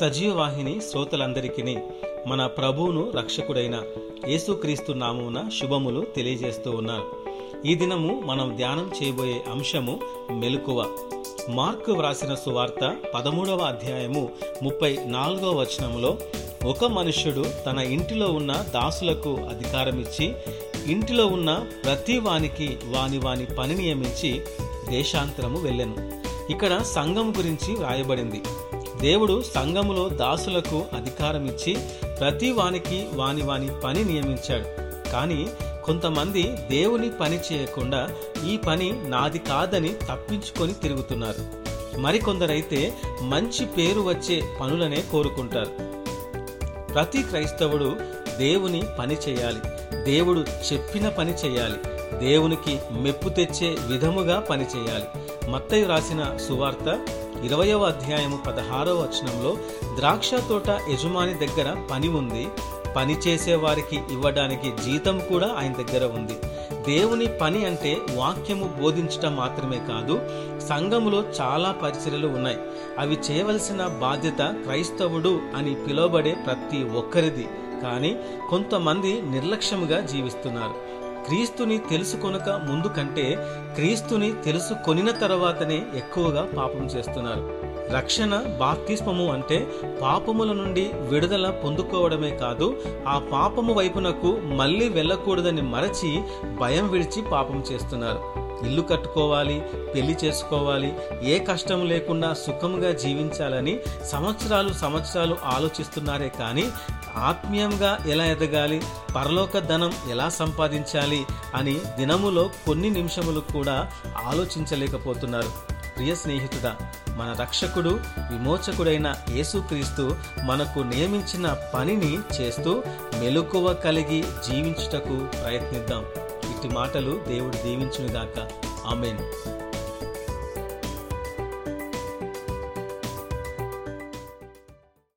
సజీవవాహిని శ్రోతలందరికీ మన ప్రభువును రక్షకుడైన యేసుక్రీస్తు నామున శుభములు తెలియజేస్తూ ఉన్నారు. ఈ దినము మనం ధ్యానం చేయబోయే అంశము మెలకువ. మార్కు వ్రాసిన సువార్త పదమూడవ అధ్యాయము ముప్పై నాలుగవ వచనములో ఒక మనుష్యుడు తన ఇంటిలో ఉన్న దాసులకు అధికారమిచ్చి ఇంటిలో ఉన్న ప్రతి వానికి వాని వాని పని నియమించి దేశాంతరము వెళ్ళెను. ఇక్కడ సంఘం గురించి వ్రాయబడింది. దేవుడు సంఘములో దాసులకు అధికారం ఇచ్చి ప్రతి వానికి వాని వాని పని నియమించాడు. కానీ కొంతమంది దేవుని పని చేయకుండా ఈ పని నాది కాదని తప్పించుకొని తిరుగుతున్నారు. మరికొందరైతే మంచి పేరు వచ్చే పనులనే కోరుకుంటారు. ప్రతి క్రైస్తవుడు దేవుని పని చేయాలి. దేవుడు చెప్పిన పని చేయాలి. దేవునికి మెప్పు తెచ్చే విధముగా పని చేయాలి. మత్తయ్య రాసిన సువార్త ఇరవయవ అధ్యాయము పదహారవ వచనంలో ద్రాక్ష తోట యజమాని దగ్గర పని ఉంది. పని చేసే వారికి ఇవ్వడానికి జీతం కూడా ఆయన దగ్గర ఉంది. దేవుని పని అంటే వాక్యము బోధించటం మాత్రమే కాదు సంఘములో చాలా పరిచర్యలు ఉన్నాయి. అవి చేయవలసిన బాధ్యత క్రైస్తవుడు అని పిలువబడే ప్రతి ఒక్కరిది. కానీ కొంతమంది నిర్లక్ష్యముగా జీవిస్తున్నారు. క్రీస్తుని తెలుసుకొనక ముందు కంటే క్రీస్తుని తెలుసుకొనిన తర్వాతనే ఎక్కువగా పాపం చేస్తున్నారు. రక్షణ బాప్తిస్మము అంటే పాపముల నుండి విడుదల పొందుకోవడమే కాదు ఆ పాపము వైపునకు మళ్ళీ వెళ్ళకూడదని మరచి భయం విడిచి పాపం చేస్తున్నారు. ఇల్లు కట్టుకోవాలి పెళ్ళి చేసుకోవాలి ఏ కష్టం లేకుండా సుఖంగా జీవించాలని సంవత్సరాలు సంవత్సరాలు ఆలోచిస్తున్నారే కానీ ఆత్మీయంగా ఎలా ఎదగాలి పరలోక ధనం ఎలా సంపాదించాలి అని దినములో కొన్ని నిమిషములు కూడా ఆలోచించలేకపోతున్నారు. ప్రియ స్నేహితుడా మన రక్షకుడు విమోచకుడైన యేసుక్రీస్తు మనకు నియమించిన పనిని చేస్తూ మెలకువ కలిగి జీవించుటకు ప్రయత్నిద్దాం. ఇటు మాటలు దేవుడు దీవించునుగాక. ఆమెన్.